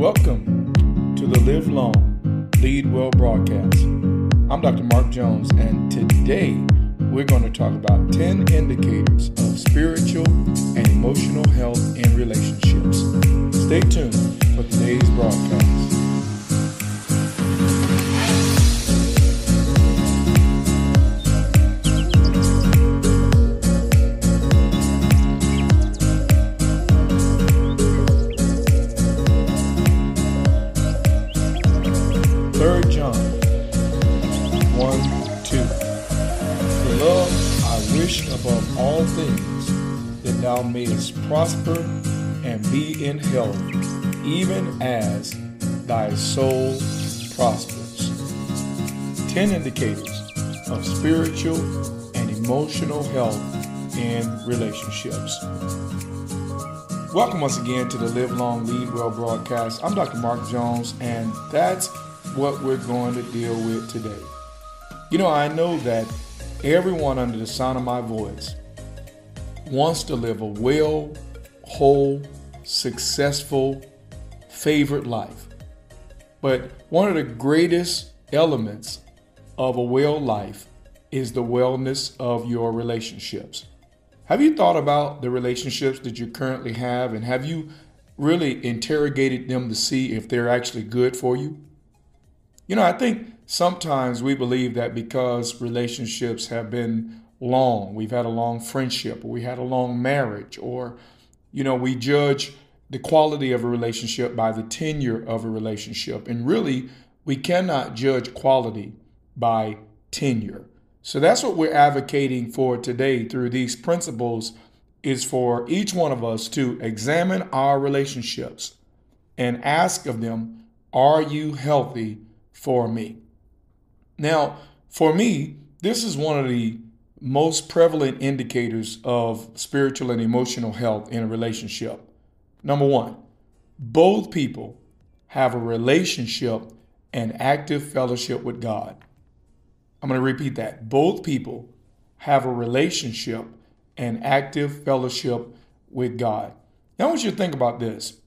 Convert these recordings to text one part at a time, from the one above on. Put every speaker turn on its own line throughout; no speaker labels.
Welcome to the Live Long, Lead Well broadcast. I'm Dr. Mark Jones, and today we're going to talk about 10 indicators of spiritual and emotional health in relationships. Stay tuned for today's broadcast. All things that thou mayest prosper and be in health, even as thy soul prospers. 10 indicators of spiritual and emotional health in relationships. Welcome once again to the Live Long Lead Well broadcast. I'm Dr. Mark Jones, and that's what we're going to deal with today. You know, I know that everyone under the sound of my voice wants to live a well, whole, successful, favorite life. But one of the greatest elements of a well life is the wellness of your relationships. Have you thought about the relationships that you currently have and have you really interrogated them to see if they're actually good for you? You know, I think sometimes we believe that because relationships have been long, we've had a long friendship, or we had a long marriage, or, you know, we judge the quality of a relationship by the tenure of a relationship. And really, we cannot judge quality by tenure. So that's what we're advocating for today through these principles is for each one of us to examine our relationships and ask of them, are you healthy for me? Now, for me, this is one of the most prevalent indicators of spiritual and emotional health in a relationship. Number one, both people have a relationship and active fellowship with God. I'm going to repeat that. Both people have a relationship and active fellowship with God. Now, I want you to think about this.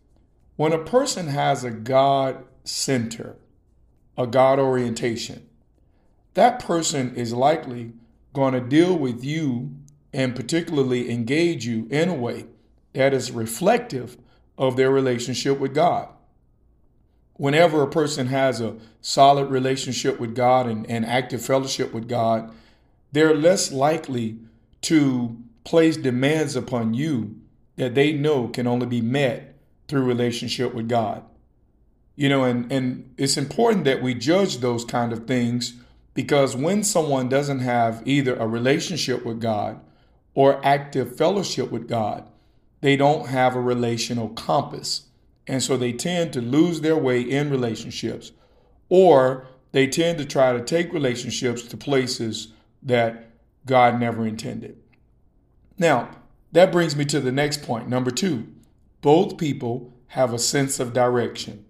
When a person has a God center, a God orientation, that person is likely going to deal with you and particularly engage you in a way that is reflective of their relationship with God. Whenever a person has a solid relationship with God and, and active fellowship with God, they're less likely to place demands upon you that they know can only be met through relationship with God. You know, and, and it's important that we judge those kind of things because when someone doesn't have either a relationship with God or active fellowship with God, they don't have a relational compass. And so they tend to lose their way in relationships, or they tend to try to take relationships to places that God never intended. Now, that brings me to the next point. Number two, both people have a sense of direction.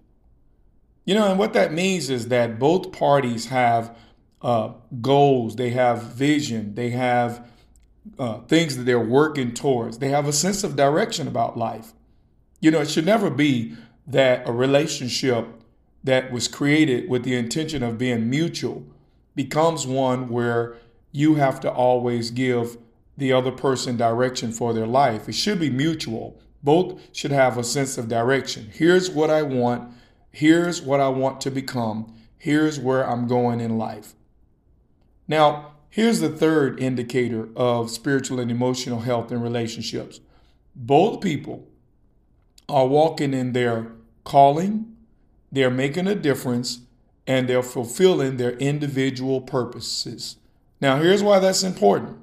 You know, and what that means is that both parties have uh, goals, they have vision, they have uh, things that they're working towards, they have a sense of direction about life. You know, it should never be that a relationship that was created with the intention of being mutual becomes one where you have to always give the other person direction for their life. It should be mutual. Both should have a sense of direction. Here's what I want. Here's what I want to become. Here's where I'm going in life. Now, here's the third indicator of spiritual and emotional health in relationships. Both people are walking in their calling, they're making a difference, and they're fulfilling their individual purposes. Now, here's why that's important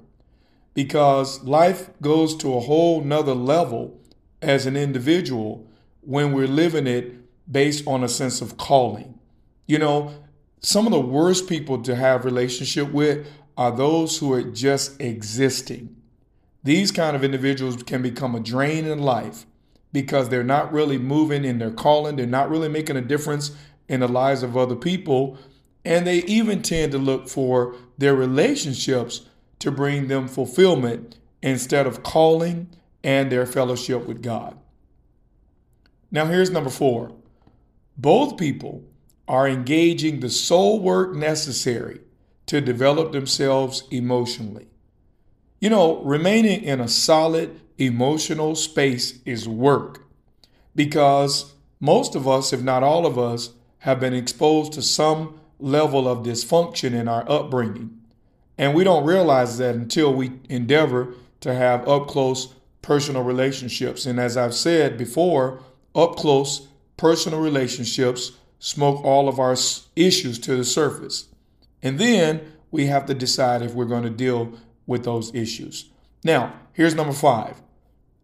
because life goes to a whole nother level as an individual when we're living it based on a sense of calling. You know, some of the worst people to have relationship with are those who are just existing. These kind of individuals can become a drain in life because they're not really moving in their calling, they're not really making a difference in the lives of other people, and they even tend to look for their relationships to bring them fulfillment instead of calling and their fellowship with God. Now, here's number four both people are engaging the soul work necessary to develop themselves emotionally. You know, remaining in a solid emotional space is work because most of us, if not all of us, have been exposed to some level of dysfunction in our upbringing. And we don't realize that until we endeavor to have up close personal relationships. And as I've said before, up close personal relationships smoke all of our issues to the surface. And then we have to decide if we're going to deal with those issues. Now, here's number five.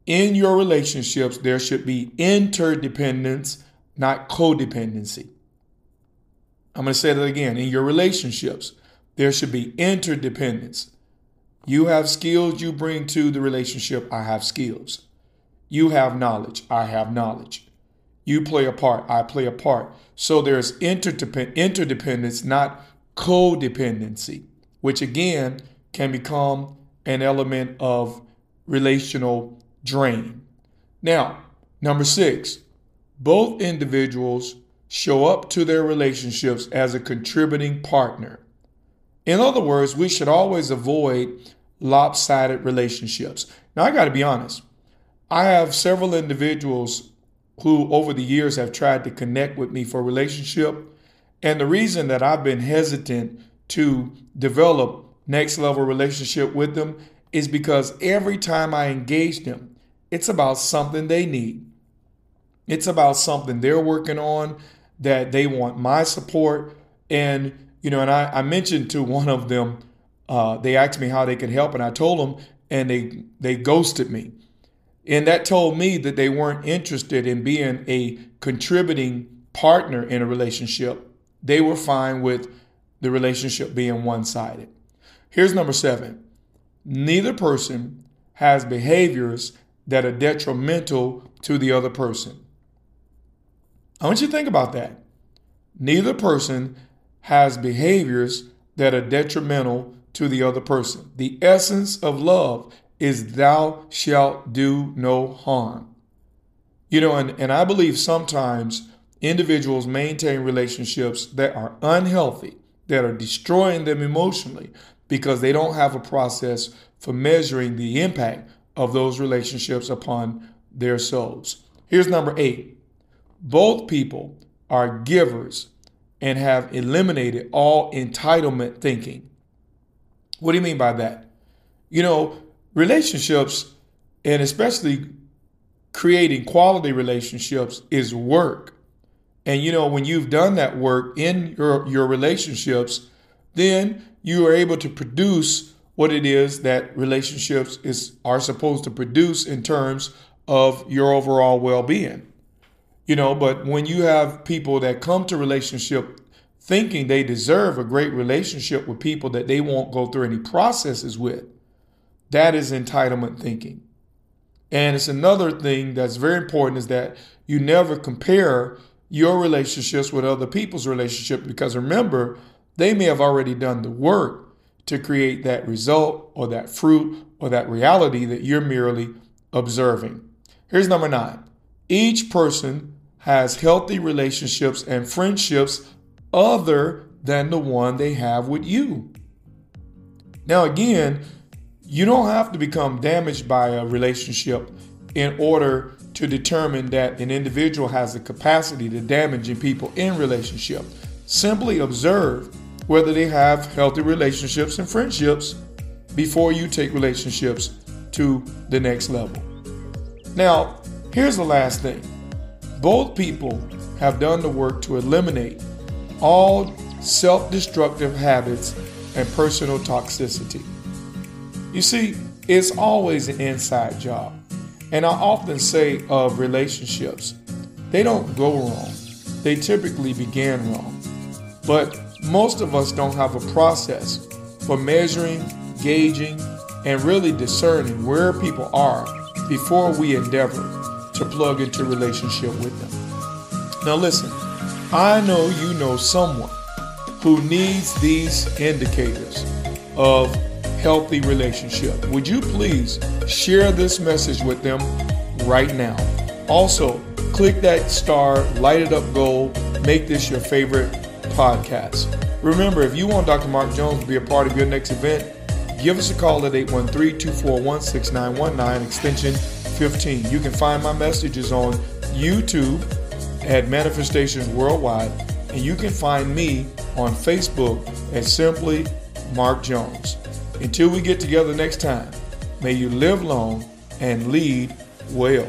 In your relationships, there should be interdependence, not codependency. I'm going to say that again. In your relationships, there should be interdependence. You have skills you bring to the relationship. I have skills. You have knowledge. I have knowledge. You play a part. I play a part. So there's interdepend- interdependence, not codependency, which again can become an element of relational drain. Now, number six, both individuals show up to their relationships as a contributing partner. In other words, we should always avoid lopsided relationships. Now, I got to be honest. I have several individuals who, over the years, have tried to connect with me for relationship. And the reason that I've been hesitant to develop next level relationship with them is because every time I engage them, it's about something they need. It's about something they're working on that they want my support. And, you know, and I, I mentioned to one of them, uh, they asked me how they could help, and I told them, and they they ghosted me. And that told me that they weren't interested in being a contributing partner in a relationship. They were fine with the relationship being one sided. Here's number seven neither person has behaviors that are detrimental to the other person. I want you to think about that. Neither person has behaviors that are detrimental to the other person. The essence of love is thou shalt do no harm. You know, and, and I believe sometimes individuals maintain relationships that are unhealthy, that are destroying them emotionally because they don't have a process for measuring the impact of those relationships upon their souls. Here's number eight both people are givers and have eliminated all entitlement thinking. What do you mean by that? You know, relationships, and especially creating quality relationships, is work. And you know, when you've done that work in your, your relationships, then you are able to produce what it is that relationships is are supposed to produce in terms of your overall well-being. You know, but when you have people that come to relationship thinking they deserve a great relationship with people that they won't go through any processes with, that is entitlement thinking. And it's another thing that's very important is that you never compare your relationships with other people's relationship because remember, they may have already done the work to create that result or that fruit or that reality that you're merely observing. Here's number nine. Each person has healthy relationships and friendships other than the one they have with you. Now, again, you don't have to become damaged by a relationship in order to determine that an individual has the capacity to damage people in relationship. Simply observe whether they have healthy relationships and friendships before you take relationships to the next level. Now, here's the last thing both people have done the work to eliminate all self destructive habits and personal toxicity. You see, it's always an inside job. And I often say of relationships, they don't go wrong, they typically begin wrong. But most of us don't have a process for measuring, gauging, and really discerning where people are before we endeavor to plug into relationship with them. Now listen, I know you know someone who needs these indicators of healthy relationship. Would you please share this message with them right now? Also, click that star lighted up goal make this your favorite podcast. Remember, if you want Dr. Mark Jones to be a part of your next event, give us a call at 813 241 6919, extension 15. You can find my messages on YouTube at Manifestations Worldwide, and you can find me on Facebook at simply Mark Jones. Until we get together next time, may you live long and lead well.